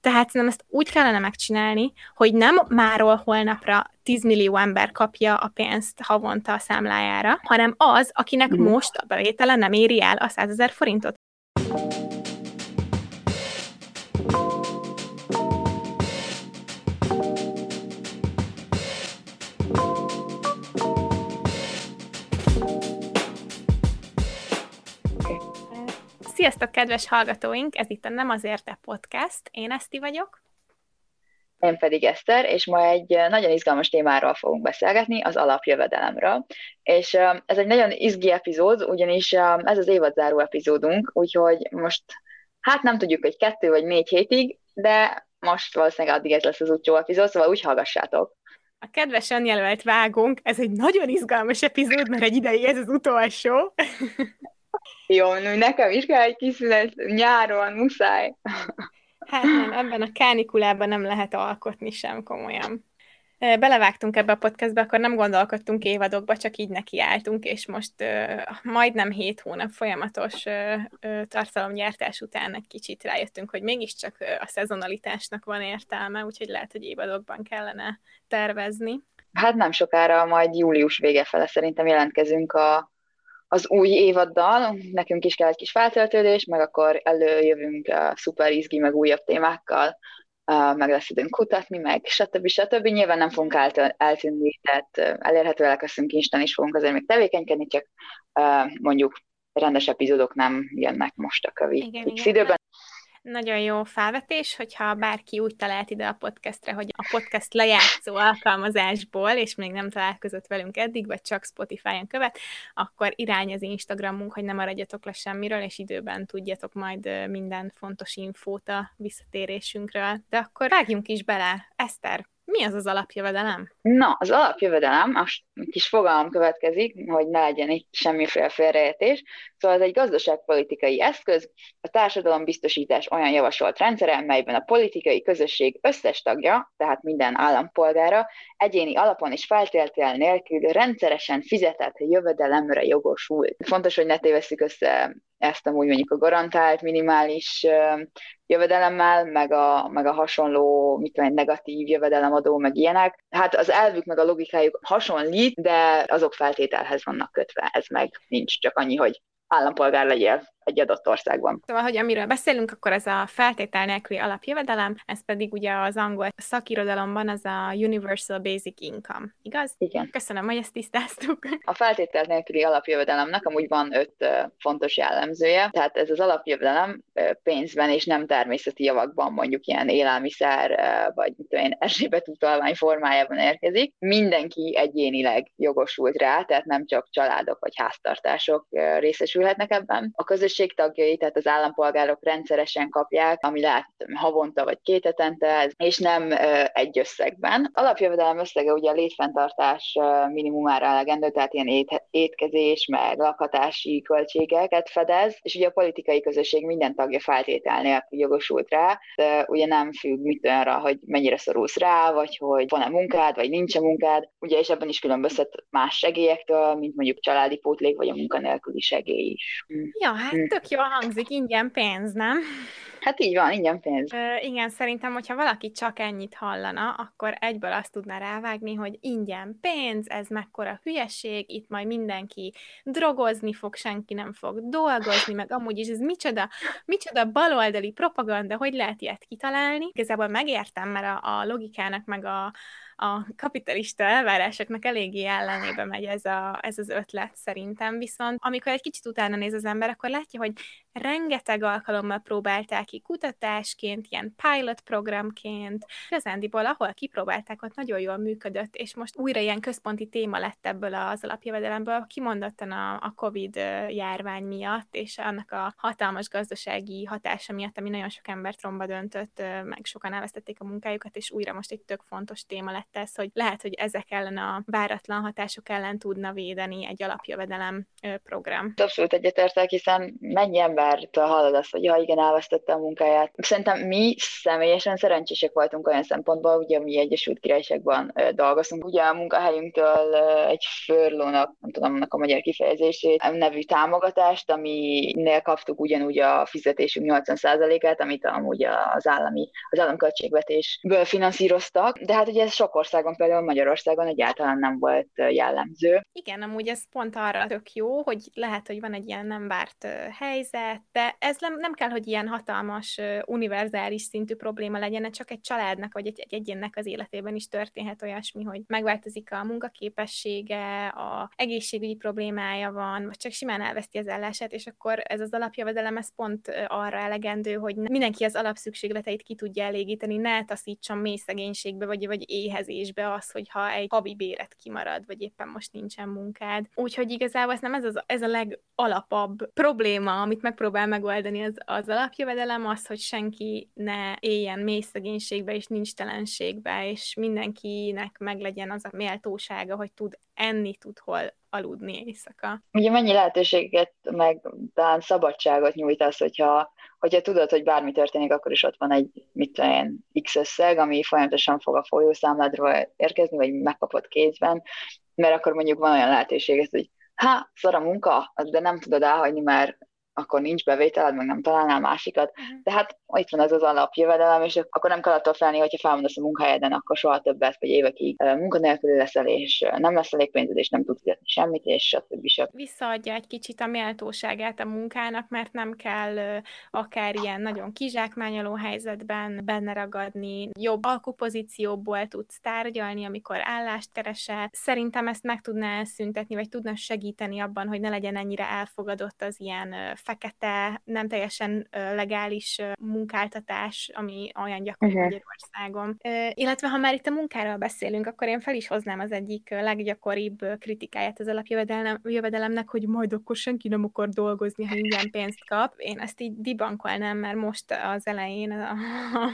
Tehát szerintem ezt úgy kellene megcsinálni, hogy nem máról holnapra 10 millió ember kapja a pénzt havonta a számlájára, hanem az, akinek most a bevétele nem éri el a 100 ezer forintot. Sziasztok, kedves hallgatóink! Ez itt a Nem azért e podcast. Én Eszti vagyok. Én pedig Eszter, és ma egy nagyon izgalmas témáról fogunk beszélgetni, az alapjövedelemről. És ez egy nagyon izgi epizód, ugyanis ez az évadzáró epizódunk, úgyhogy most hát nem tudjuk, hogy kettő vagy négy hétig, de most valószínűleg addig ez lesz az utolsó epizód, szóval úgy hallgassátok. A kedvesen jelölt vágunk, ez egy nagyon izgalmas epizód, mert egy ideig ez az utolsó. Jó, nekem is kell egy kis szünet nyáron, muszáj. Hát nem, ebben a kánikulában nem lehet alkotni sem komolyan. Belevágtunk ebbe a podcastbe, akkor nem gondolkodtunk évadokba, csak így nekiálltunk, és most uh, majdnem hét hónap folyamatos uh, uh, tartalomgyártás után egy kicsit rájöttünk, hogy mégiscsak a szezonalitásnak van értelme, úgyhogy lehet, hogy évadokban kellene tervezni. Hát nem sokára, majd július vége fele szerintem jelentkezünk a az új évaddal, nekünk is kell egy kis feltöltődés, meg akkor előjövünk uh, szuper izgi, meg újabb témákkal, uh, meg lesz időnk kutatni, meg stb. stb. Nyilván nem fogunk eltűnni, tehát uh, elérhetőek leszünk, Instán is fogunk azért még tevékenykedni, csak uh, mondjuk rendes epizódok nem jönnek most a kövi igen, igen. időben. Nagyon jó felvetés, hogyha bárki úgy talált ide a podcastre, hogy a podcast lejátszó alkalmazásból, és még nem találkozott velünk eddig, vagy csak Spotify-on követ, akkor irány az Instagramunk, hogy nem maradjatok le semmiről, és időben tudjatok majd minden fontos infót a visszatérésünkről. De akkor vágjunk is bele. Eszter, mi az az alapjövedelem? Na, az alapjövedelem, a kis fogalom következik, hogy ne legyen itt semmiféle félreértés. Szóval ez egy gazdaságpolitikai eszköz, a társadalombiztosítás olyan javasolt rendszere, melyben a politikai közösség összes tagja, tehát minden állampolgára egyéni alapon és feltétel nélkül rendszeresen fizetett jövedelemre jogosult. Fontos, hogy ne tévesszük össze ezt amúgy mondjuk a garantált minimális jövedelemmel, meg a, meg a hasonló, mit tudom, negatív jövedelemadó, meg ilyenek. Hát az elvük meg a logikájuk hasonlít, de azok feltételhez vannak kötve, ez meg nincs, csak annyi, hogy állampolgár legyél egy adott országban. Szóval, hogy amiről beszélünk, akkor ez a feltétel nélküli alapjövedelem, ez pedig ugye az angol szakirodalomban az a Universal Basic Income, igaz? Igen. Köszönöm, hogy ezt tisztáztuk. A feltétel nélküli alapjövedelemnek amúgy van öt fontos jellemzője, tehát ez az alapjövedelem pénzben és nem természeti javakban, mondjuk ilyen élelmiszer, vagy mit tudom én, Erzsébet utalvány formájában érkezik. Mindenki egyénileg jogosult rá, tehát nem csak családok vagy háztartások részesülhetnek ebben. A közös közösség tagjai, tehát az állampolgárok rendszeresen kapják, ami lehet havonta vagy két hetente, és nem egy összegben. Alapjövedelem összege ugye a létfenntartás minimumára elegendő, tehát ilyen ét, étkezés, meg lakhatási költségeket fedez, és ugye a politikai közösség minden tagja feltétel nélkül jogosult rá, de ugye nem függ mit arra, hogy mennyire szorulsz rá, vagy hogy van-e munkád, vagy nincs -e munkád, ugye és ebben is különbözhet más segélyektől, mint mondjuk családi pótlék, vagy a munkanélküli segély is. Ja, hát. Tök jól hangzik, ingyen pénz, nem? Hát így van, ingyen pénz. Ö, igen, szerintem, hogyha valaki csak ennyit hallana, akkor egyből azt tudná rávágni, hogy ingyen pénz, ez mekkora hülyeség, itt majd mindenki drogozni fog, senki nem fog dolgozni, meg amúgy is ez micsoda, micsoda baloldali propaganda, hogy lehet ilyet kitalálni. Igazából megértem, mert a, a logikának, meg a, a kapitalista elvárásoknak eléggé ellenébe megy ez, a, ez az ötlet szerintem, viszont amikor egy kicsit utána néz az ember, akkor látja, hogy rengeteg alkalommal próbálták ki kutatásként, ilyen pilot programként, igazándiból ahol kipróbálták, ott nagyon jól működött, és most újra ilyen központi téma lett ebből az alapjövedelemből, kimondottan a, a COVID járvány miatt, és annak a hatalmas gazdasági hatása miatt, ami nagyon sok embert romba döntött, meg sokan elvesztették a munkájukat, és újra most egy tök fontos téma lett ez, hogy lehet, hogy ezek ellen a váratlan hatások ellen tudna védeni egy alapjövedelem program. Abszolút egyetértek, hiszen mennyi embert hallod azt, hogy ja, igen, elvesztette a munkáját. Szerintem mi személyesen szerencsések voltunk olyan szempontból, ugye mi Egyesült Királyságban dolgozunk. Ugye a munkahelyünktől egy főrlónak, nem tudom annak a magyar kifejezését, nevű támogatást, aminél kaptuk ugyanúgy a fizetésünk 80%-át, amit amúgy az állami, az államköltségvetésből finanszíroztak, de hát ugye ez sok országon, például Magyarországon egyáltalán nem volt jellemző. Igen, amúgy ez pont arra tök jó, hogy lehet, hogy van egy ilyen nem várt helyzet, de ez nem, nem kell, hogy ilyen hatalmas, univerzális szintű probléma legyen, csak egy családnak vagy egy, egy egyénnek az életében is történhet olyasmi, hogy megváltozik a munkaképessége, a egészségügyi problémája van, vagy csak simán elveszti az ellását, és akkor ez az alapjövedelem, ez pont arra elegendő, hogy mindenki az alapszükségleteit ki tudja elégíteni, ne taszítson mély szegénységbe, vagy, vagy éhezésbe az, hogyha egy havi béret kimarad, vagy éppen most nincsen munkád. Úgyhogy igazából ez nem ez, az, ez a legalapabb probléma, amit megpróbál megoldani az, az alapjövedelem, az, hogy senki ne éljen mély szegénységbe és nincs telenségbe, és mindenkinek meglegyen az a méltósága, hogy tud enni, tud hol aludni éjszaka. Ugye mennyi lehetőséget, meg talán szabadságot nyújt az, hogyha, hogyha tudod, hogy bármi történik, akkor is ott van egy, mit tudom X összeg, ami folyamatosan fog a folyószámládról érkezni, vagy megkapod kézben, mert akkor mondjuk van olyan lehetőség, hogy ha, szar a munka, de nem tudod elhagyni, mert akkor nincs bevételed, meg nem találnál másikat. Uh-huh. De hát itt van ez az alapjövedelem, és akkor nem kell attól félni, hogyha felmondasz a munkahelyeden, akkor soha többet, vagy évekig munkanélkül leszel, és nem lesz elég pénzed, és nem tudsz fizetni semmit, és stb. stb. Visszaadja egy kicsit a méltóságát a munkának, mert nem kell akár ilyen nagyon kizsákmányoló helyzetben benne ragadni, jobb alkupozícióból tudsz tárgyalni, amikor állást keresel. Szerintem ezt meg tudná szüntetni, vagy tudna segíteni abban, hogy ne legyen ennyire elfogadott az ilyen fekete, nem teljesen legális munkáltatás, ami olyan gyakori uh-huh. Magyarországon. Illetve ha már itt a munkáról beszélünk, akkor én fel is hoznám az egyik leggyakoribb kritikáját az alapjövedelemnek, hogy majd akkor senki nem akar dolgozni, ha ingyen pénzt kap. Én ezt így dibankolnám, mert most az elején a,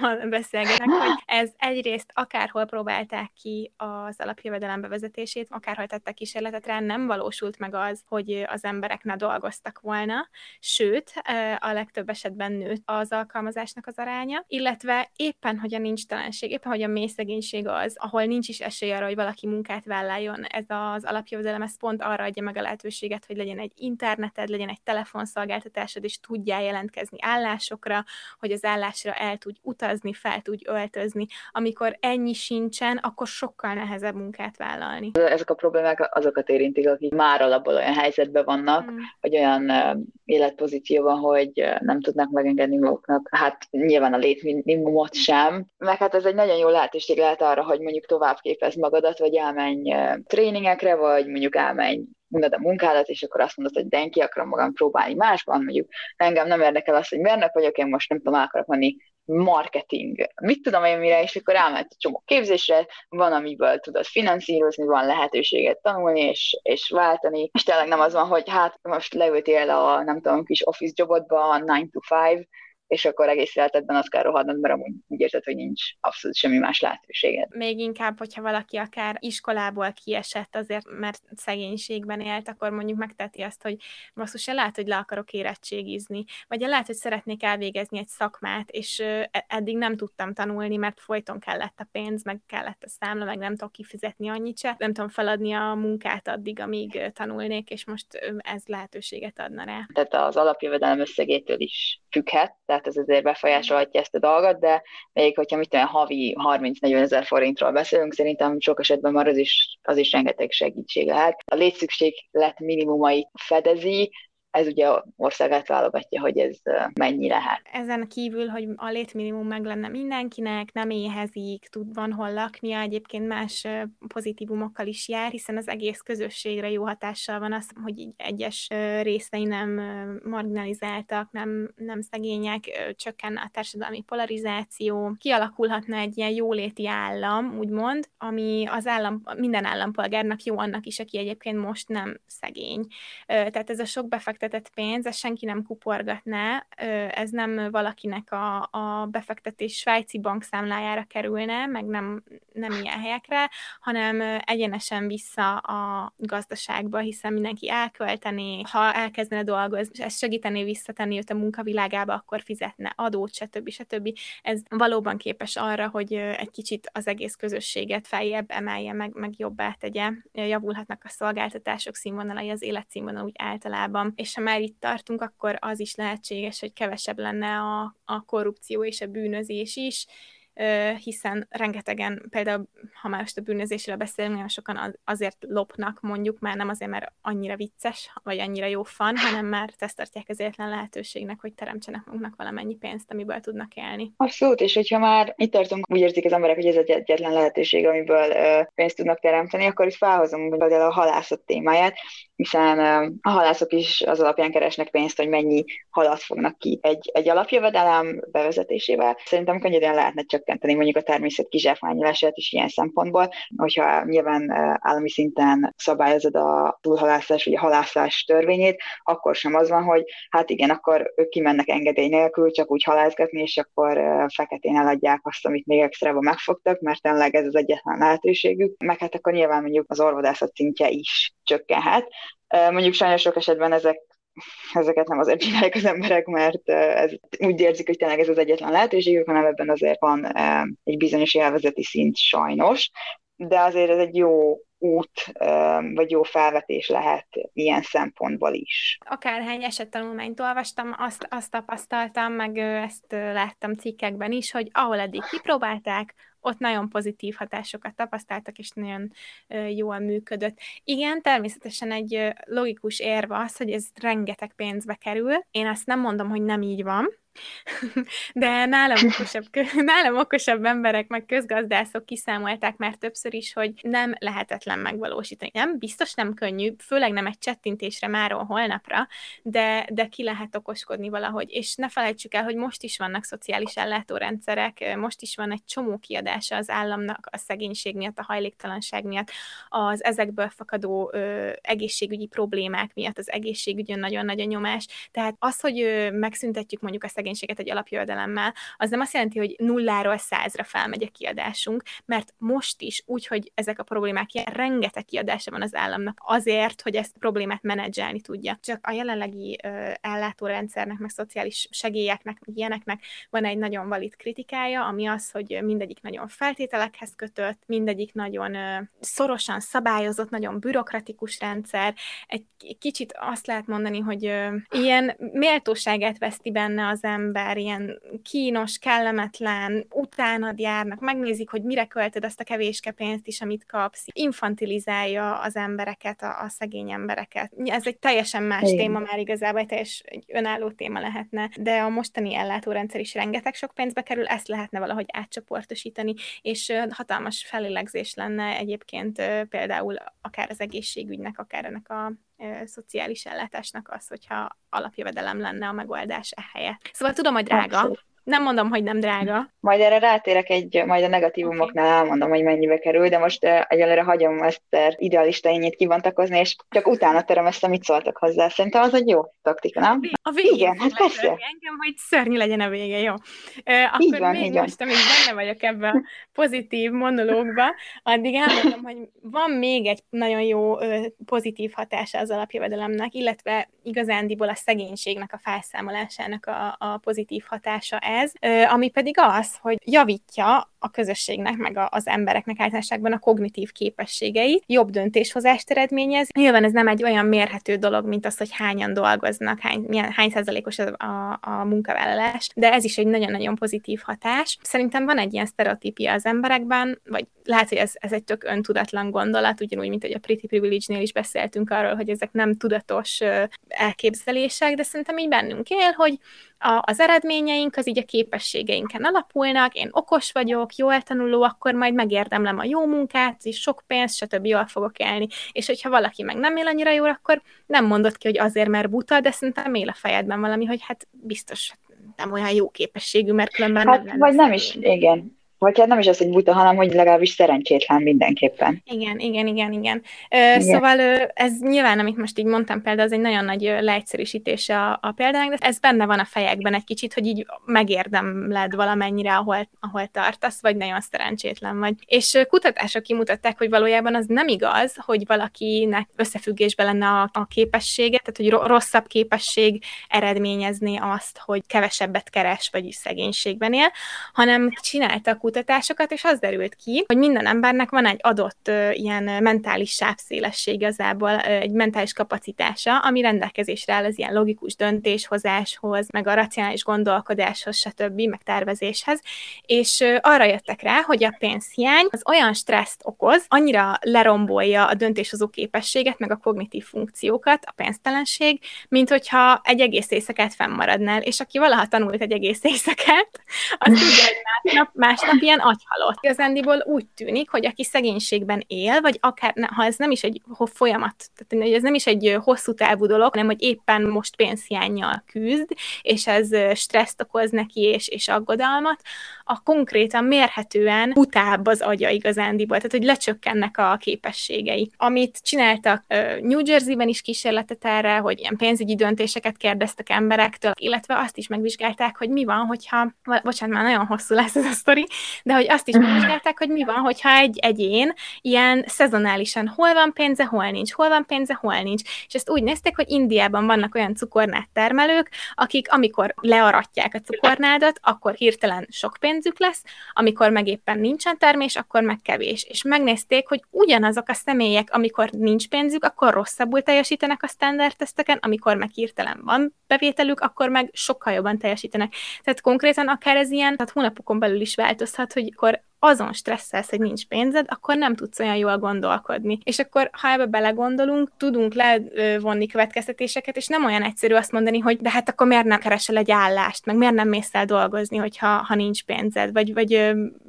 a beszélgetek, hogy ez egyrészt akárhol próbálták ki az alapjövedelem bevezetését, akárhol tettek kísérletet rá, nem valósult meg az, hogy az emberek ne dolgoztak volna, sőt, a legtöbb esetben nőtt az alkalmazásnak az aránya, illetve éppen, hogy a nincs talenség, éppen, hogy a mély szegénység az, ahol nincs is esély arra, hogy valaki munkát vállaljon, ez az alapjövedelem, ez pont arra adja meg a lehetőséget, hogy legyen egy interneted, legyen egy telefonszolgáltatásod, és tudjál jelentkezni állásokra, hogy az állásra el tudj utazni, fel tudj öltözni. Amikor ennyi sincsen, akkor sokkal nehezebb munkát vállalni. Ezek a problémák azokat érintik, akik már alapból olyan helyzetben vannak, hmm. hogy olyan életpozícióban, hogy nem tudnak megengedni maguknak, hát nyilván a létminimumot sem, meg hát ez egy nagyon jó lehetőség lehet arra, hogy mondjuk tovább képez magadat, vagy elmenj tréningekre, vagy mondjuk elmenj mondod a munkádat, és akkor azt mondod, hogy de én ki akarom magam próbálni másban, mondjuk. Engem nem érdekel az, hogy mérnök vagyok, én most nem tudom, el akarok menni marketing, mit tudom én mire, és akkor elment egy csomó képzésre, van, amiből tudod finanszírozni, van lehetőséget tanulni és, és váltani, és tényleg nem az van, hogy hát most leültél a, nem tudom, kis office jobodba, 9 to 5, és akkor egész életedben azt kell rohadnod, mert amúgy úgy érzed, hogy nincs abszolút semmi más lehetőséged. Még inkább, hogyha valaki akár iskolából kiesett azért, mert szegénységben élt, akkor mondjuk megteti azt, hogy basszus, lehet, hogy le akarok érettségizni, vagy lehet, hogy szeretnék elvégezni egy szakmát, és e-, eddig nem tudtam tanulni, mert folyton kellett a pénz, meg kellett a számla, meg nem tudok kifizetni annyit se, nem tudom feladni a munkát addig, amíg tanulnék, és most ez lehetőséget adna rá. Tehát az alapjövedelem összegétől is függhet, tehát ez azért befolyásolhatja ezt a dolgot, de még hogyha mit tudom, havi 30-40 ezer forintról beszélünk, szerintem sok esetben már az is, az is rengeteg segítség lehet. A létszükséglet minimumait fedezi, ez ugye országát válogatja, hogy ez mennyi lehet. Ezen kívül, hogy a létminimum meg lenne mindenkinek, nem éhezik, tud van hol laknia, egyébként más pozitívumokkal is jár, hiszen az egész közösségre jó hatással van az, hogy egyes részei nem marginalizáltak, nem, nem szegények, csökken a társadalmi polarizáció, kialakulhatna egy ilyen jóléti állam, úgymond, ami az állam, minden állampolgárnak jó annak is, aki egyébként most nem szegény. Tehát ez a sok befektetés befektetett pénz, ez senki nem kuporgatná, ez nem valakinek a, a befektetés svájci bankszámlájára kerülne, meg nem, nem ilyen helyekre, hanem egyenesen vissza a gazdaságba, hiszen mindenki elköltené, ha elkezdene dolgozni, ez segítené visszatenni őt a munkavilágába, akkor fizetne adót, stb. stb. Ez valóban képes arra, hogy egy kicsit az egész közösséget feljebb emelje, meg, meg jobbá tegye, javulhatnak a szolgáltatások színvonalai, az életszínvonal úgy általában. És ha már itt tartunk, akkor az is lehetséges, hogy kevesebb lenne a, a korrupció és a bűnözés is, hiszen rengetegen, például ha már most a bűnözésről beszélünk, nagyon sokan azért lopnak mondjuk, már nem azért, mert annyira vicces, vagy annyira jó fan, hanem már ezt tartják az életlen lehetőségnek, hogy teremtsenek maguknak valamennyi pénzt, amiből tudnak élni. Abszolút, és hogyha már itt tartunk, úgy érzik az emberek, hogy ez egy egyetlen lehetőség, amiből pénzt tudnak teremteni, akkor itt felhozom például a halászat témáját, hiszen a halászok is az alapján keresnek pénzt, hogy mennyi halat fognak ki egy, egy alapjövedelem bevezetésével. Szerintem könnyedén lehetne csökkenteni mondjuk a természet kizsákmányolását is ilyen szempontból, hogyha nyilván állami szinten szabályozod a túlhalászás vagy a halászás törvényét, akkor sem az van, hogy hát igen, akkor ők kimennek engedély nélkül, csak úgy halászgatni, és akkor feketén eladják azt, amit még extrában megfogtak, mert tényleg ez az egyetlen lehetőségük, meg hát akkor nyilván mondjuk az orvodászat szintje is csökkenhet. Mondjuk sajnos sok esetben ezek ezeket nem azért csinálják az emberek, mert ez, úgy érzik, hogy tényleg ez az egyetlen lehetőségük, hanem ebben azért van egy bizonyos élvezeti szint sajnos, de azért ez egy jó út, vagy jó felvetés lehet ilyen szempontból is. Akárhány esettanulmányt olvastam, azt, azt tapasztaltam, meg ezt láttam cikkekben is, hogy ahol eddig kipróbálták, ott nagyon pozitív hatásokat tapasztaltak, és nagyon jól működött. Igen, természetesen egy logikus érve az, hogy ez rengeteg pénzbe kerül. Én azt nem mondom, hogy nem így van, de nálam okosabb, nálam okosabb emberek, meg közgazdászok kiszámolták már többször is, hogy nem lehetetlen megvalósítani. Nem, biztos nem könnyű, főleg nem egy csettintésre máról holnapra, de, de ki lehet okoskodni valahogy. És ne felejtsük el, hogy most is vannak szociális ellátórendszerek, most is van egy csomó kiadása az államnak a szegénység miatt, a hajléktalanság miatt, az ezekből fakadó ö, egészségügyi problémák miatt, az egészségügyön nagyon nagy a nyomás. Tehát az, hogy ö, megszüntetjük mondjuk a szegénységet egy alapjövedelemmel, az nem azt jelenti, hogy nulláról százra felmegy a kiadásunk, mert most is úgy, hogy ezek a problémák ilyen rengeteg kiadása van az államnak azért, hogy ezt a problémát menedzselni tudja. Csak a jelenlegi ö, ellátórendszernek, meg szociális segélyeknek, ilyeneknek van egy nagyon valid kritikája, ami az, hogy mindegyik nagyon feltételekhez kötött, mindegyik nagyon ö, szorosan szabályozott, nagyon bürokratikus rendszer. Egy kicsit azt lehet mondani, hogy ö, ilyen méltóságát veszti benne az ember, ilyen kínos, kellemetlen, utánad járnak, megnézik, hogy mire költöd azt a kevéske pénzt is, amit kapsz, infantilizálja az embereket, a, a szegény embereket. Ez egy teljesen más Igen. téma már igazából, egy teljes egy önálló téma lehetne, de a mostani ellátórendszer is rengeteg sok pénzbe kerül, ezt lehetne valahogy átcsoportosítani, és hatalmas felélegzés lenne egyébként például akár az egészségügynek, akár ennek a szociális ellátásnak az, hogyha alapjövedelem lenne a megoldás ehelyett. Szóval tudom, hogy drága, Abszolút. Nem mondom, hogy nem drága. Majd erre rátérek egy, majd a negatívumoknál elmondom, hogy mennyibe kerül, de most uh, egyelőre hagyom ezt idealista ényét kivontakozni, és csak utána terem ezt, amit szóltak hozzá. Szerintem az egy jó taktika, nem? A végén Igen, hát persze. Engem, hogy szörnyű legyen a vége, jó? Akkor így van, még most, amíg benne vagyok ebben a pozitív monológba, addig elmondom, hogy van még egy nagyon jó pozitív hatása az alapjövedelemnek, illetve igazándiból a szegénységnek a felszámolásának a, a pozitív hatása ez, ami pedig az, hogy javítja a közösségnek, meg az embereknek általánosságban a kognitív képességeit, jobb döntéshozást eredményez. Nyilván ez nem egy olyan mérhető dolog, mint az, hogy hányan dolgoznak, hány, milyen, hány százalékos a, a, a munkavállalás, de ez is egy nagyon-nagyon pozitív hatás. Szerintem van egy ilyen sztereotípia az emberekben, vagy lehet, hogy ez, ez egy tök öntudatlan gondolat, ugyanúgy, mint hogy a Pretty Privilege-nél is beszéltünk arról, hogy ezek nem tudatos elképzelések, de szerintem így bennünk él, hogy a, az eredményeink az így a képességeinken alapulnak, én okos vagyok, jól tanuló, akkor majd megérdemlem a jó munkát, és sok pénzt, stb. jól fogok élni. És hogyha valaki meg nem él annyira jól, akkor nem mondod ki, hogy azért, mert buta, de szerintem él a fejedben valami, hogy hát biztos nem olyan jó képességű, mert különben hát, nem Vagy nem is, igen vagy hát nem is az, hogy buta, hanem hogy legalábbis szerencsétlen mindenképpen. Igen, igen, igen, igen. Ö, igen. Szóval ez nyilván, amit most így mondtam például, az egy nagyon nagy leegyszerűsítése a, a példának, de ez benne van a fejekben egy kicsit, hogy így megérdemled valamennyire, ahol, ahol tartasz, vagy nagyon szerencsétlen vagy. És kutatások kimutatták, hogy valójában az nem igaz, hogy valakinek összefüggésben lenne a, a képessége, tehát hogy rosszabb képesség eredményezni azt, hogy kevesebbet keres, vagy szegénységben él, hanem csináltak kutatásokat, és az derült ki, hogy minden embernek van egy adott ilyen mentális sávszélesség igazából, egy mentális kapacitása, ami rendelkezésre áll az ilyen logikus döntéshozáshoz, meg a racionális gondolkodáshoz, stb., meg tervezéshez, és arra jöttek rá, hogy a pénzhiány az olyan stresszt okoz, annyira lerombolja a döntéshozó képességet, meg a kognitív funkciókat, a pénztelenség, mint hogyha egy egész éjszakát fennmaradnál, és aki valaha tanult egy egész éjszakát, az tudja, hogy másnap, másnap nap ilyen agyhalott. Igazándiból úgy tűnik, hogy aki szegénységben él, vagy akár, ha ez nem is egy folyamat, tehát ez nem is egy hosszú távú dolog, hanem hogy éppen most pénzhiányjal küzd, és ez stresszt okoz neki, és, és aggodalmat, a konkrétan mérhetően utább az agya igazándiból, tehát hogy lecsökkennek a képességei. Amit csináltak New Jersey-ben is kísérletet erre, hogy ilyen pénzügyi döntéseket kérdeztek emberektől, illetve azt is megvizsgálták, hogy mi van, hogyha, bocsánat, már nagyon hosszú lesz ez a sztori, de hogy azt is megvizsgálták, hogy mi van, hogyha egy egyén ilyen szezonálisan hol van pénze, hol nincs, hol van pénze, hol nincs. És ezt úgy nézték, hogy Indiában vannak olyan cukornát termelők, akik amikor learatják a cukornádat, akkor hirtelen sok pénzük lesz, amikor meg éppen nincsen termés, akkor meg kevés. És megnézték, hogy ugyanazok a személyek, amikor nincs pénzük, akkor rosszabbul teljesítenek a standard teszteken, amikor meg hirtelen van bevételük, akkor meg sokkal jobban teljesítenek. Tehát konkrétan akár ez ilyen, tehát hónapokon belül is változhat, hogy akkor azon stresszelsz, hogy nincs pénzed, akkor nem tudsz olyan jól gondolkodni. És akkor, ha ebbe belegondolunk, tudunk levonni következtetéseket, és nem olyan egyszerű azt mondani, hogy de hát akkor miért nem keresel egy állást, meg miért nem mész el dolgozni, hogyha ha nincs pénzed, vagy, vagy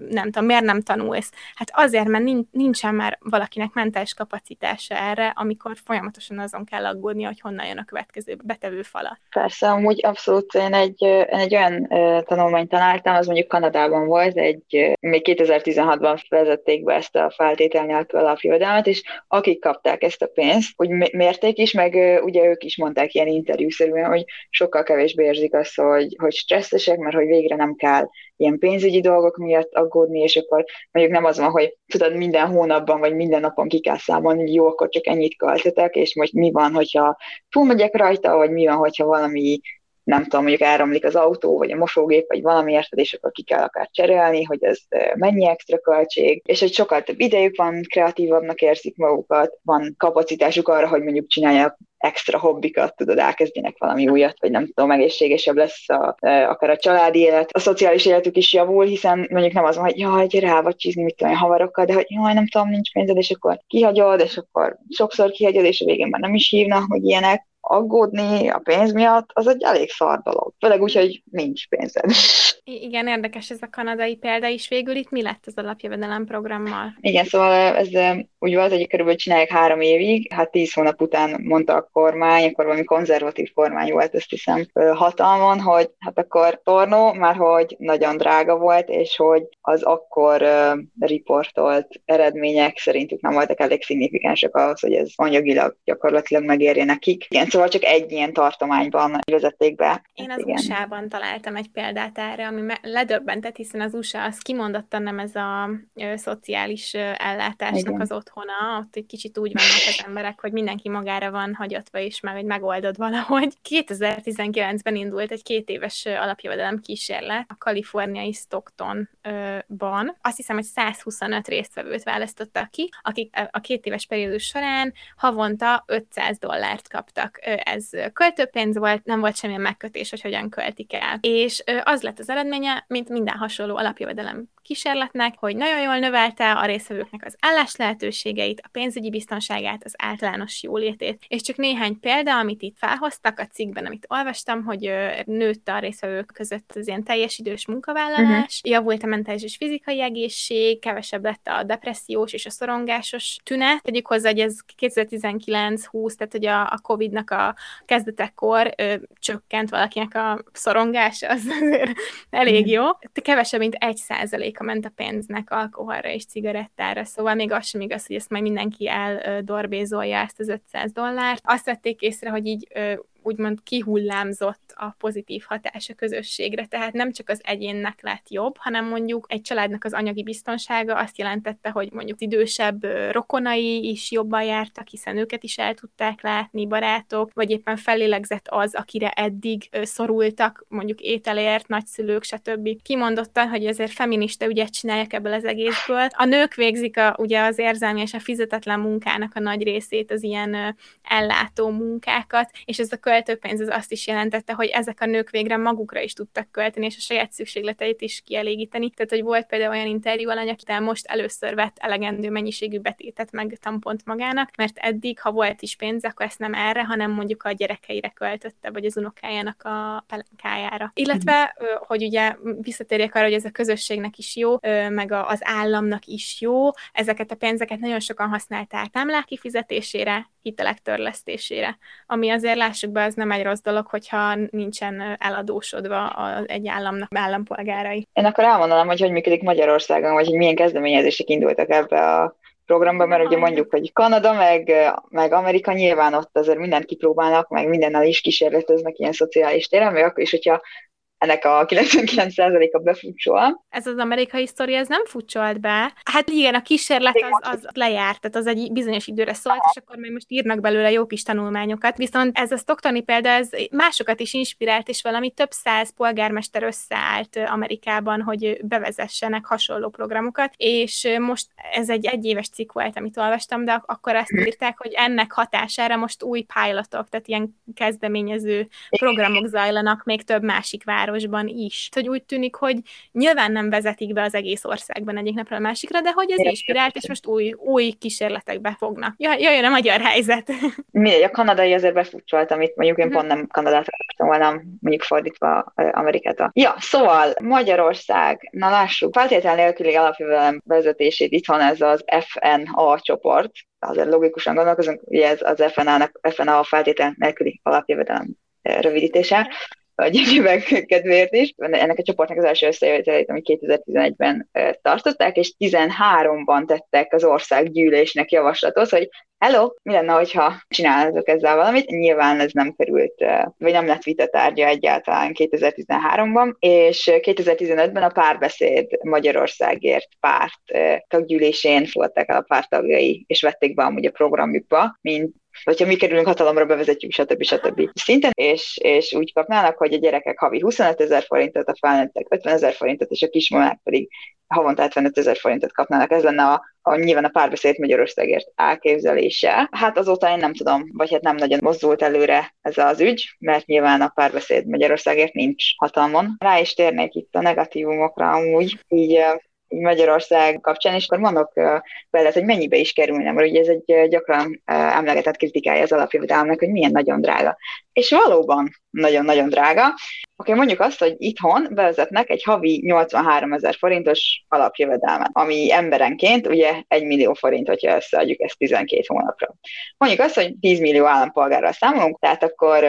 nem tudom, miért nem tanulsz. Hát azért, mert nincsen már valakinek mentális kapacitása erre, amikor folyamatosan azon kell aggódni, hogy honnan jön a következő betevő falat. Persze, amúgy abszolút én egy, én egy olyan tanulmányt találtam, az mondjuk Kanadában volt, egy még 2016-ban vezették be ezt a feltétel nélkül alapjövedelmet, és akik kapták ezt a pénzt, hogy mérték is, meg ugye ők is mondták ilyen interjúszerűen, hogy sokkal kevésbé érzik azt, hogy, hogy stresszesek, mert hogy végre nem kell ilyen pénzügyi dolgok miatt aggódni, és akkor mondjuk nem az van, hogy tudod, minden hónapban vagy minden napon ki kell számolni, hogy jó, akkor csak ennyit költetek, és most mi van, hogyha túlmegyek rajta, vagy mi van, hogyha valami nem tudom, mondjuk áramlik az autó, vagy a mosógép, vagy valami érted, és akkor ki kell akár cserélni, hogy ez mennyi extra költség, és hogy sokkal több idejük van, kreatívabbnak érzik magukat, van kapacitásuk arra, hogy mondjuk csinálják extra hobbikat, tudod, elkezdjenek valami újat, vagy nem tudom, egészségesebb lesz a, akár a családi élet, a szociális életük is javul, hiszen mondjuk nem az van, hogy jaj, gyere el, vagy csizni, mit tudom, havarokkal, de hogy jaj, nem tudom, nincs pénzed, és akkor kihagyod, és akkor sokszor kihagyod, és a végén már nem is hívnak, hogy ilyenek, aggódni a pénz miatt, az egy elég szar dolog. Főleg úgy, hogy nincs pénzed. Igen, érdekes ez a kanadai példa is. Végül itt mi lett az alapjövedelem programmal? Igen, szóval ez úgy volt, hogy körülbelül csinálják három évig, hát tíz hónap után mondta a kormány, akkor valami konzervatív kormány volt, ezt hiszem hatalmon, hogy hát akkor tornó, már hogy nagyon drága volt, és hogy az akkor uh, riportolt eredmények szerintük nem voltak elég szignifikánsak ahhoz, hogy ez anyagilag gyakorlatilag megérje nekik. Igen, szóval csak egy ilyen tartományban vezették be. Én az Igen. USA-ban találtam egy példát erre, ami ledöbbentett, hiszen az USA az kimondottan nem ez a ö, szociális ö, ellátásnak Igen. az otthona, ott egy kicsit úgy vannak az emberek, hogy mindenki magára van hagyatva is, meg hogy megoldod valahogy. 2019-ben indult egy két éves alapjövedelem kísérlet a kaliforniai Stocktonban. Azt hiszem, hogy 125 résztvevőt választottak ki, akik a két éves periódus során havonta 500 dollárt kaptak ez költőpénz volt, nem volt semmilyen megkötés, hogy hogyan költik el. És az lett az eredménye, mint minden hasonló alapjövedelem kísérletnek, hogy nagyon jól növelte a részvevőknek az állás lehetőségeit, a pénzügyi biztonságát, az általános jólétét. És csak néhány példa, amit itt felhoztak a cikkben, amit olvastam, hogy nőtt a részvevők között az ilyen teljes idős munkavállalás, uh-huh. javult a mentális és fizikai egészség, kevesebb lett a depressziós és a szorongásos tünet. Tegyük hozzá, hogy ez 2019-20, tehát hogy a, a COVID-nak a kezdetekkor ö, csökkent valakinek a szorongása, az azért elég jó. Kevesebb, mint egy százalék százaléka ment a pénznek alkoholra és cigarettára, szóval még az sem igaz, hogy ezt majd mindenki eldorbézolja ezt az 500 dollárt. Azt vették észre, hogy így úgymond kihullámzott a pozitív hatás közösségre. Tehát nem csak az egyénnek lett jobb, hanem mondjuk egy családnak az anyagi biztonsága azt jelentette, hogy mondjuk idősebb rokonai is jobban jártak, hiszen őket is el tudták látni, barátok, vagy éppen fellélegzett az, akire eddig szorultak, mondjuk ételért, nagyszülők, stb. Kimondottan, hogy ezért feminista ügyet csinálják ebből az egészből. A nők végzik a, ugye az érzelmi és a fizetetlen munkának a nagy részét, az ilyen ellátó munkákat, és ez a költőpénz az azt is jelentette, hogy ezek a nők végre magukra is tudtak költeni, és a saját szükségleteit is kielégíteni. Tehát, hogy volt például olyan interjú alany, akitől most először vett elegendő mennyiségű betétet meg tampont magának, mert eddig, ha volt is pénz, akkor ezt nem erre, hanem mondjuk a gyerekeire költötte, vagy az unokájának a pelenkájára. Illetve, hogy ugye visszatérjek arra, hogy ez a közösségnek is jó, meg az államnak is jó, ezeket a pénzeket nagyon sokan használták támlák kifizetésére, hitelek törlesztésére, ami azért lássuk be, az nem egy rossz dolog, hogyha nincsen eladósodva az egy államnak állampolgárai. Én akkor elmondanám, hogy hogy működik Magyarországon, vagy hogy milyen kezdeményezések indultak ebbe a programba, mert ugye mondjuk, hogy Kanada, meg, meg Amerika nyilván ott azért mindent kipróbálnak, meg mindennel is kísérleteznek ilyen szociális téren, meg akkor is, hogyha ennek a 99%-a befutsol. Ez az amerikai sztori, ez nem futsolt be. Hát igen, a kísérlet az, az lejárt, tehát az egy bizonyos időre szólt, és akkor még most írnak belőle jó kis tanulmányokat. Viszont ez a stoktoni példa, ez másokat is inspirált, és valami több száz polgármester összeállt Amerikában, hogy bevezessenek hasonló programokat, és most ez egy egyéves cikk volt, amit olvastam, de akkor azt írták, hogy ennek hatására most új pilotok, tehát ilyen kezdeményező programok zajlanak még több másik vár városban is. Hogy úgy tűnik, hogy nyilván nem vezetik be az egész országban egyik napra a másikra, de hogy ez inspirált, és most új, új kísérletekbe fognak. Jöjjön a magyar helyzet. Mindegy, a kanadai azért befutcsolt, amit mondjuk én pont nem Kanadát akartam volna, mondjuk fordítva Amerikát. Ja, szóval Magyarország, na lássuk, feltétel nélküli alapjövelem vezetését itthon ez az FNA csoport, azért logikusan gondolkozunk, ugye ez az FNA-nak, FNA a feltétel nélküli alapjövedelem rövidítése a gyermek kedvéért is. Ennek a csoportnak az első összejövetelét, amit 2011-ben tartották, és 13-ban tettek az országgyűlésnek javaslatot, hogy hello, mi lenne, hogyha csinálnátok ezzel valamit? Nyilván ez nem került, vagy nem lett vita tárgya egyáltalán 2013-ban, és 2015-ben a párbeszéd Magyarországért párt taggyűlésén fogadták el a pártagjai, és vették be amúgy a programjukba, mint hogyha mi kerülünk hatalomra, bevezetjük, stb. stb. szinten, és, és úgy kapnának, hogy a gyerekek havi 25 ezer forintot, a felnőttek 50 ezer forintot, és a kismamák pedig havonta 75 ezer forintot kapnának. Ez lenne a, a nyilván a párbeszéd Magyarországért elképzelése. Hát azóta én nem tudom, vagy hát nem nagyon mozdult előre ez az ügy, mert nyilván a párbeszéd Magyarországért nincs hatalmon. Rá is térnék itt a negatívumokra amúgy, így Magyarország kapcsán, és akkor mondok vele, hogy mennyibe is kerülne, mert ugye ez egy gyakran emlegetett kritikája az alapjövedelmnek, hogy milyen nagyon drága. És valóban nagyon-nagyon drága. Oké, mondjuk azt, hogy itthon bevezetnek egy havi 83 ezer forintos alapjövedelmet, ami emberenként ugye 1 millió forint, hogyha összeadjuk ezt 12 hónapra. Mondjuk azt, hogy 10 millió állampolgárral számolunk, tehát akkor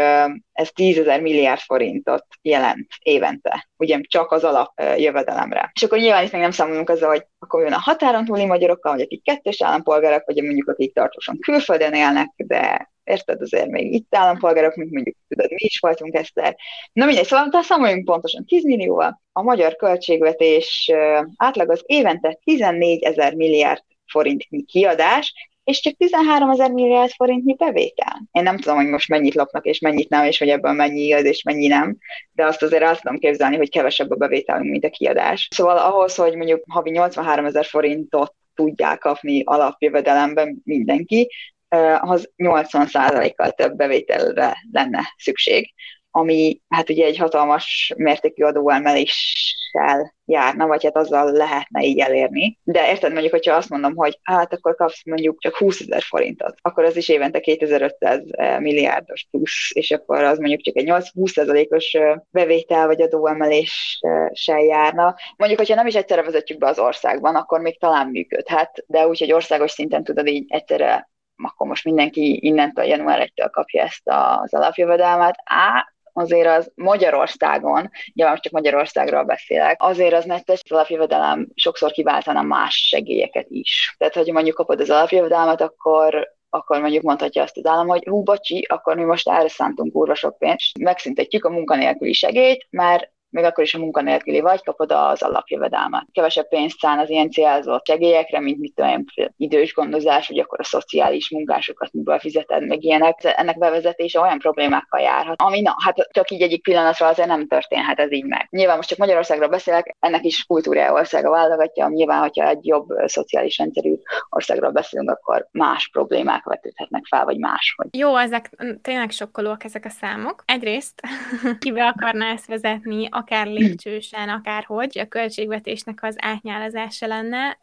ez 10 ezer milliárd forintot jelent évente, ugye csak az alapjövedelemre. És akkor nyilván itt még nem számolunk azzal, hogy akkor jön a határon túli magyarokkal, vagy akik kettős állampolgárok, vagy mondjuk akik tartósan külföldön élnek, de érted, azért még itt állampolgárok, mint mondjuk tudod, mi is voltunk Eszter. Na mindegy, szóval de számoljunk pontosan 10 millióval. A magyar költségvetés átlag az évente 14 ezer milliárd forintnyi kiadás, és csak 13 ezer milliárd forintnyi bevétel. Én nem tudom, hogy most mennyit lopnak, és mennyit nem, és hogy ebből mennyi igaz, és mennyi nem, de azt azért azt tudom képzelni, hogy kevesebb a bevételünk, mint a kiadás. Szóval ahhoz, hogy mondjuk havi 83 ezer forintot tudják kapni alapjövedelemben mindenki, az 80%-kal több bevételre lenne szükség, ami hát ugye egy hatalmas mértékű adóemeléssel járna, vagy hát azzal lehetne így elérni. De érted mondjuk, hogyha azt mondom, hogy hát akkor kapsz mondjuk csak 20 ezer forintot, akkor az is évente 2500 milliárdos plusz, és akkor az mondjuk csak egy 8-20%-os bevétel vagy adóemeléssel járna. Mondjuk, hogyha nem is egyszerre vezetjük be az országban, akkor még talán működhet, de úgy, hogy országos szinten tudod így egyszerre akkor most mindenki innentől január 1-től kapja ezt az alapjövedelmet. Á, azért az Magyarországon, nyilván csak Magyarországról beszélek, azért az netes az alapjövedelem sokszor kiváltana más segélyeket is. Tehát, hogy mondjuk kapod az alapjövedelmet, akkor akkor mondjuk mondhatja azt az állam, hogy hú, bocsi, akkor mi most erre szántunk kurva sok pénzt, megszüntetjük a munkanélküli segélyt, mert még akkor is a munkanélküli vagy, kapod az alapjövedelmet. Kevesebb pénzt szán az ilyen célzott segélyekre, mint mit tudom idős gondozás, vagy akkor a szociális munkásokat miből fizeted, meg ilyenek. Ennek bevezetése olyan problémákkal járhat, ami na, hát csak így egyik pillanatra azért nem történhet ez így meg. Nyilván most csak Magyarországról beszélek, ennek is kultúrája országa válogatja, nyilván, hogyha egy jobb szociális rendszerű országról beszélünk, akkor más problémák vetődhetnek fel, vagy máshogy. Jó, ezek tényleg sokkolóak ezek a számok. Egyrészt kibe akarná ezt vezetni, akár lépcsősen, akárhogy, a költségvetésnek az átnyálazása lenne.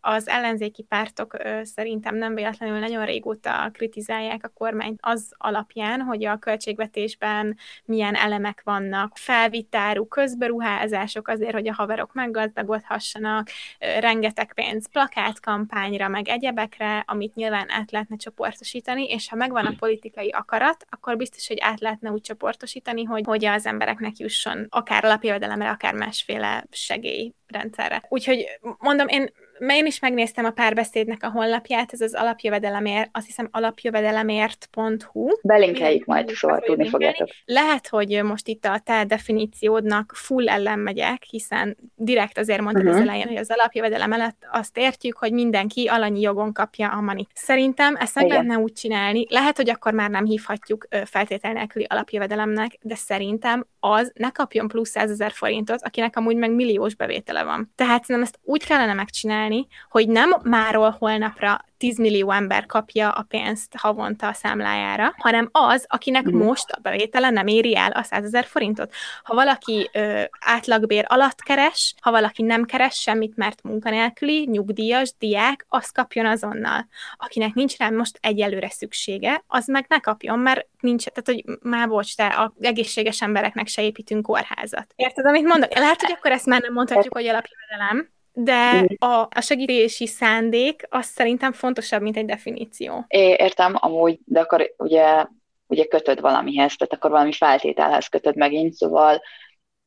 Az ellenzéki pártok szerintem nem véletlenül nagyon régóta kritizálják a kormányt az alapján, hogy a költségvetésben milyen elemek vannak, felvitárú közberuházások azért, hogy a haverok meggazdagodhassanak, rengeteg pénz plakátkampányra, meg egyebekre, amit nyilván át lehetne csoportosítani, és ha megvan a politikai akarat, akkor biztos, hogy át lehetne úgy csoportosítani, hogy, hogy az embereknek jusson akár alapjövedelemre, akár másféle segélyrendszerre. Úgyhogy mondom, én én is megnéztem a párbeszédnek a honlapját, ez az alapjövedelemért, azt hiszem alapjövedelemért.hu. Belinkeljük majd, szóval tudni fogjátok. Lehet, hogy most itt a te definíciódnak full ellen megyek, hiszen direkt azért mondtad uh-huh. az elején, hogy az alapjövedelem mellett azt értjük, hogy mindenki alanyi jogon kapja a mani. Szerintem ezt meg lehetne úgy csinálni, lehet, hogy akkor már nem hívhatjuk feltétel nélküli alapjövedelemnek, de szerintem az ne kapjon plusz 100 ezer forintot, akinek amúgy meg milliós bevétele van. Tehát nem ezt úgy kellene megcsinálni, csinálni, hogy nem máról holnapra 10 millió ember kapja a pénzt havonta a számlájára, hanem az, akinek mm. most a bevétele nem éri el a 100 ezer forintot. Ha valaki ö, átlagbér alatt keres, ha valaki nem keres semmit, mert munkanélküli, nyugdíjas, diák, az kapjon azonnal. Akinek nincs rá most egyelőre szüksége, az meg ne kapjon, mert nincs, tehát hogy már bocs, te a egészséges embereknek se építünk kórházat. Érted, amit mondok? Lehet, hogy akkor ezt már nem mondhatjuk, hogy alapjövedelem, de a, a segítési szándék az szerintem fontosabb, mint egy definíció. É, értem, amúgy, de akkor ugye, ugye kötöd valamihez, tehát akkor valami feltételhez kötöd megint, szóval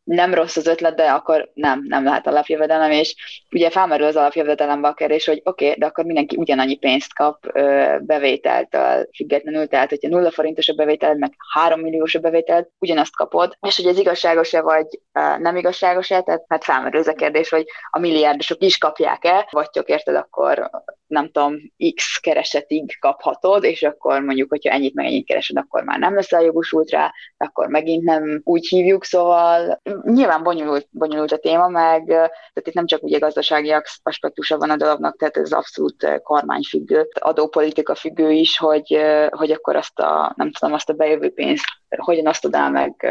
nem rossz az ötlet, de akkor nem, nem lehet alapjövedelem, és ugye felmerül az alapjövedelembe a kérdés, hogy oké, okay, de akkor mindenki ugyanannyi pénzt kap ö, bevételtől függetlenül, tehát hogyha nulla forintos a bevételed, meg három milliós a bevételed, ugyanazt kapod, és hogy ez igazságos-e vagy nem igazságos-e, tehát hát felmerül ez a kérdés, hogy a milliárdosok is kapják-e, vagy csak érted, akkor nem tudom, x keresetig kaphatod, és akkor mondjuk, hogyha ennyit meg ennyit keresed, akkor már nem leszel jogosult rá, akkor megint nem úgy hívjuk, szóval nyilván bonyolult, bonyolult a téma, meg tehát itt nem csak ugye gazdasági aspektusa van a dolognak, tehát ez abszolút kormányfüggő, adópolitika függő is, hogy, hogy akkor azt a, nem tudom, azt a bejövő pénzt hogyan osztod el, meg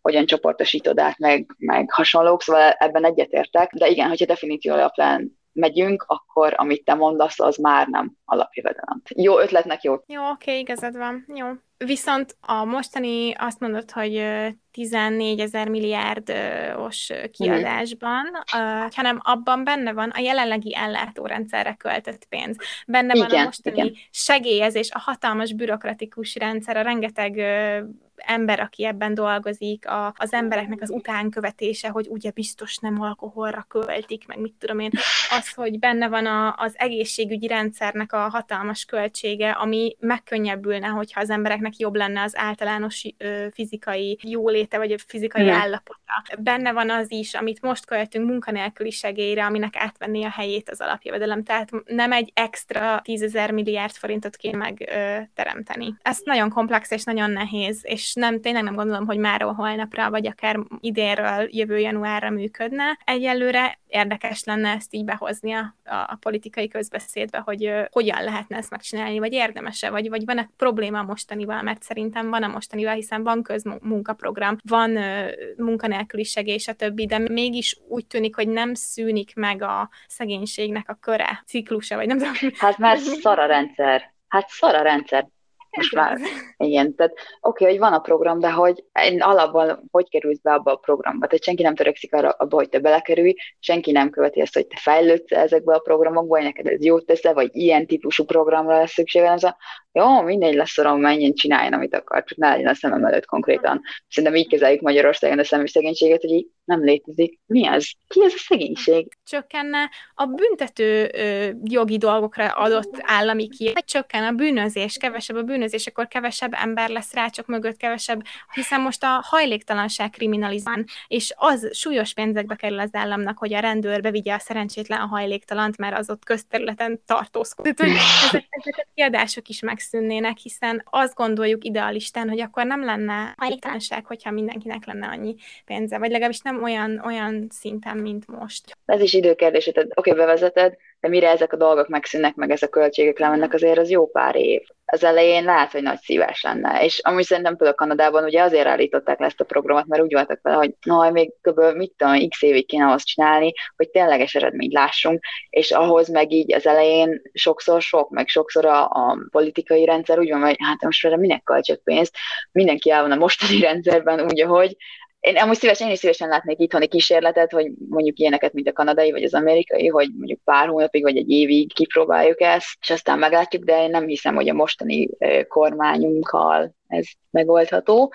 hogyan csoportosítod át, meg, meg hasonlók, szóval ebben egyetértek, de igen, hogyha definíció alapján megyünk, akkor amit te mondasz, az már nem alapjövedelem. Jó ötletnek jó. Jó, oké, igazad van. Jó. Viszont a mostani azt mondod, hogy 14 ezer milliárdos kiadásban, mm. uh, hanem abban benne van a jelenlegi ellátórendszerre költött pénz. Benne igen, van a mostani igen. segélyezés, a hatalmas bürokratikus rendszer, a rengeteg uh, ember, aki ebben dolgozik, a, az embereknek az utánkövetése, hogy ugye biztos nem alkoholra költik, meg mit tudom én, az, hogy benne van a, az egészségügyi rendszernek a hatalmas költsége, ami megkönnyebbülne, hogyha az embereknek jobb lenne az általános ö, fizikai jóléte, vagy a fizikai Igen. állapota. Benne van az is, amit most költünk munkanélküli segélyre, aminek átvenné a helyét az alapjövedelem. Tehát nem egy extra tízezer milliárd forintot kéne megteremteni. Ez nagyon komplex és nagyon nehéz, és és nem, tényleg nem gondolom, hogy máról holnapra, vagy akár idénről, jövő januárra működne. Egyelőre érdekes lenne ezt így behozni a, a politikai közbeszédbe, hogy uh, hogyan lehetne ezt megcsinálni, vagy érdemese, vagy, vagy van-e probléma mostanival, mert szerintem van a mostanival, hiszen van közmunkaprogram, van uh, munkanélküli segély, stb., de mégis úgy tűnik, hogy nem szűnik meg a szegénységnek a köre, ciklusa, vagy nem tudom. Hát mert szar a rendszer. Hát szar a rendszer most már, igen, tehát oké, okay, hogy van a program, de hogy én alapban hogy kerülsz be abba a programba, tehát senki nem törekszik arra, abba, hogy te belekerülj, senki nem követi ezt, hogy te fejlődsz ezekbe a programokba, hogy neked ez jót tesz vagy ilyen típusú programra lesz szükségem, ez a jó, mindegy lesz a menjen, csináljon, amit akar, csak ne legyen a szemem előtt konkrétan. Szerintem így kezeljük Magyarországon a személy szegénységet, hogy így nem létezik. Mi ez? Ki ez a szegénység? Csökkenne a büntető ö, jogi dolgokra adott állami ki, csökken a bűnözés, kevesebb a bűnözés, akkor kevesebb ember lesz rácsok mögött, kevesebb, hiszen most a hajléktalanság kriminalizán, és az súlyos pénzekbe kerül az államnak, hogy a rendőr vigye a szerencsétlen a hajléktalant, mert az ott közterületen tartózkodik. Tehát, hogy ezek, ezek a kiadások is megszűnnének, hiszen azt gondoljuk idealisten, hogy akkor nem lenne hajléktalanság, hogyha mindenkinek lenne annyi pénze, vagy legalábbis nem olyan, olyan szinten, mint most. Ez is időkérdés, oké, okay, bevezeted, de mire ezek a dolgok megszűnnek, meg ez a költségek lemennek, azért az jó pár év. Az elején lehet, hogy nagy szívás lenne. És amúgy szerintem például Kanadában ugye azért állították le ezt a programot, mert úgy voltak vele, hogy no, még kb. mit tudom, x évig kéne azt csinálni, hogy tényleges eredményt lássunk, és ahhoz meg így az elején sokszor sok, meg sokszor a, a politikai rendszer úgy van, hogy hát most erre minek költsök pénzt, mindenki el van a mostani rendszerben úgy, ahogy én amúgy szívesen, én is szívesen látnék itthoni kísérletet, hogy mondjuk ilyeneket, mint a kanadai vagy az amerikai, hogy mondjuk pár hónapig vagy egy évig kipróbáljuk ezt, és aztán meglátjuk, de én nem hiszem, hogy a mostani kormányunkkal ez megoldható.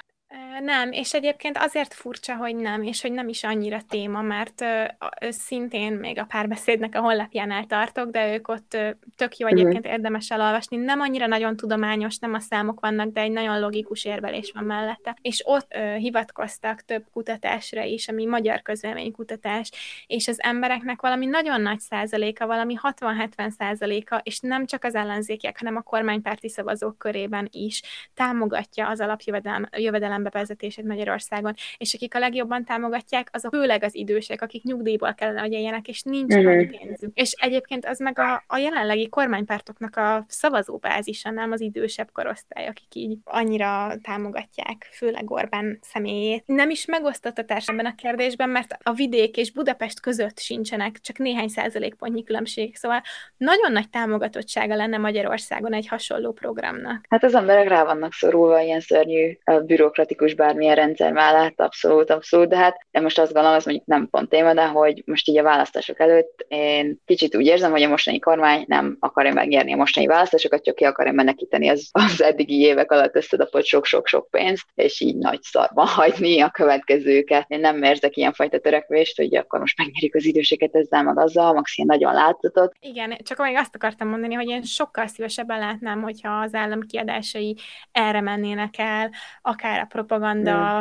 Nem, és egyébként azért furcsa, hogy nem, és hogy nem is annyira téma, mert ö, szintén még a párbeszédnek a honlapjánál tartok, de ők ott ö, tök jó mhm. egyébként érdemes elolvasni. Nem annyira nagyon tudományos, nem a számok vannak, de egy nagyon logikus érvelés van mellette. És ott ö, hivatkoztak több kutatásra is, ami magyar közvéleménykutatás, és az embereknek valami nagyon nagy százaléka, valami 60-70 százaléka, és nem csak az ellenzékiek, hanem a kormánypárti szavazók körében is támogatja az alapjövedelem bevezetését Magyarországon, és akik a legjobban támogatják, azok főleg az idősek, akik nyugdíjból kellene, hogy éljenek, és nincs uh-huh. annyi pénzük. És egyébként az meg a, a jelenlegi kormánypártoknak a szavazóbázisa, nem az idősebb korosztály, akik így annyira támogatják, főleg Orbán személyét. Nem is megosztott a társadalom a kérdésben, mert a vidék és Budapest között sincsenek csak néhány százalékpontnyi különbség, szóval nagyon nagy támogatottsága lenne Magyarországon egy hasonló programnak. Hát az emberek rá vannak szorulva ilyen szörnyű bürokratikus demokratikus bármilyen rendszer abszolút, abszolút, de hát én most azt gondolom, ez mondjuk nem pont téma, de hogy most így a választások előtt én kicsit úgy érzem, hogy a mostani kormány nem akarja megnyerni a mostani választásokat, csak ki akarja menekíteni az, az eddigi évek alatt összedapott sok-sok-sok pénzt, és így nagy szarban hagyni a következőket. Én nem érzek ilyenfajta törekvést, hogy akkor most megnyerjük az időseket ezzel, meg azzal, ilyen nagyon látszatot. Igen, csak még azt akartam mondani, hogy én sokkal szívesebben látnám, hogyha az állam kiadásai erre mennének el, akár a propaganda,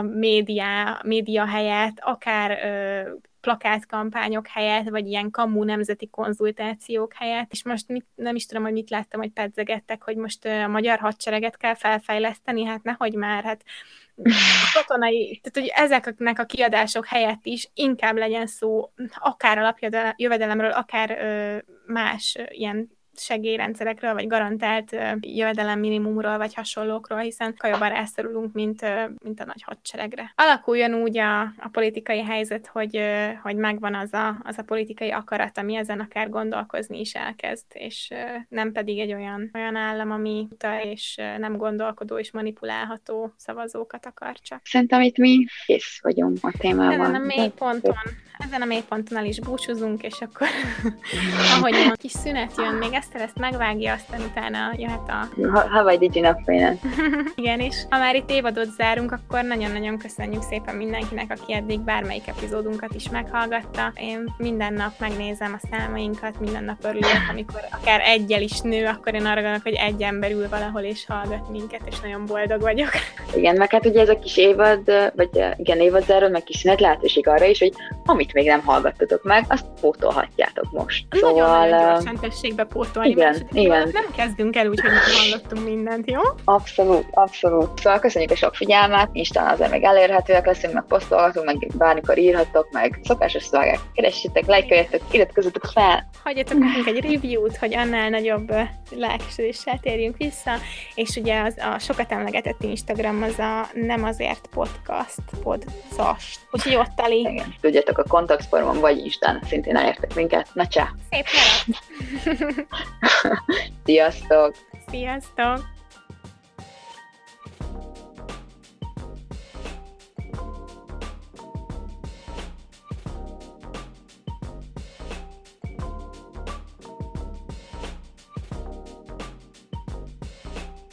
mm. média, média helyett, akár ö, plakátkampányok helyett, vagy ilyen kamú nemzeti konzultációk helyett, és most mit, nem is tudom, hogy mit láttam, hogy pedzegettek, hogy most a magyar hadsereget kell felfejleszteni, hát nehogy már, hát a katonai, tehát hogy ezeknek a kiadások helyett is inkább legyen szó akár alapjövedelemről, akár ö, más ö, ilyen segélyrendszerekről, vagy garantált jövedelem minimumról, vagy hasonlókról, hiszen jobban rászorulunk, mint, mint a nagy hadseregre. Alakuljon úgy a, a politikai helyzet, hogy, hogy megvan az a, az a politikai akarat, ami ezen akár gondolkozni is elkezd, és nem pedig egy olyan, olyan állam, ami utal és nem gondolkodó és manipulálható szavazókat akar csak. Szerintem itt mi kész vagyunk a témában. Ezen a mély ponton, ezen a mély ponton el is búcsúzunk, és akkor ahogy a kis szünet jön, még Eszter ezt megvágja, aztán utána jöhet a... Hawaii Digi napfélen. Igen, és ha már itt évadot zárunk, akkor nagyon-nagyon köszönjük szépen mindenkinek, aki eddig bármelyik epizódunkat is meghallgatta. Én minden nap megnézem a számainkat, minden nap örülök, amikor akár egyel is nő, akkor én arra gondolok, hogy egy ember ül valahol és hallgat minket, és nagyon boldog vagyok. Igen, meg hát ugye ez a kis évad, vagy igen, évad záró, meg kis szünet lehetőség arra is, hogy amit még nem hallgattatok meg, azt pótolhatjátok most. Szóval... Nagyon-nagyon gyorsan tessék be pótolni. Igen, igen. Nem kezdünk el úgy, hogy hallottunk mindent, jó? Abszolút, abszolút. Szóval köszönjük a sok figyelmet, Instán azért még elérhetőek leszünk, meg posztolhatunk, meg bármikor írhattok, meg szokásos szolgák, keressétek, lájkoljatok, iratkozzatok fel. Hagyjatok nekünk egy review-t, hogy annál nagyobb lelkesedéssel térjünk vissza, és ugye az a sokat emlegetett Instagram az a nem azért podcast, podcast, úgyhogy ott tali. Igen, tudjátok, a kontaktformon vagy Instán szintén elértek minket. Na csá! Szép! Sziasztok! Sziasztok!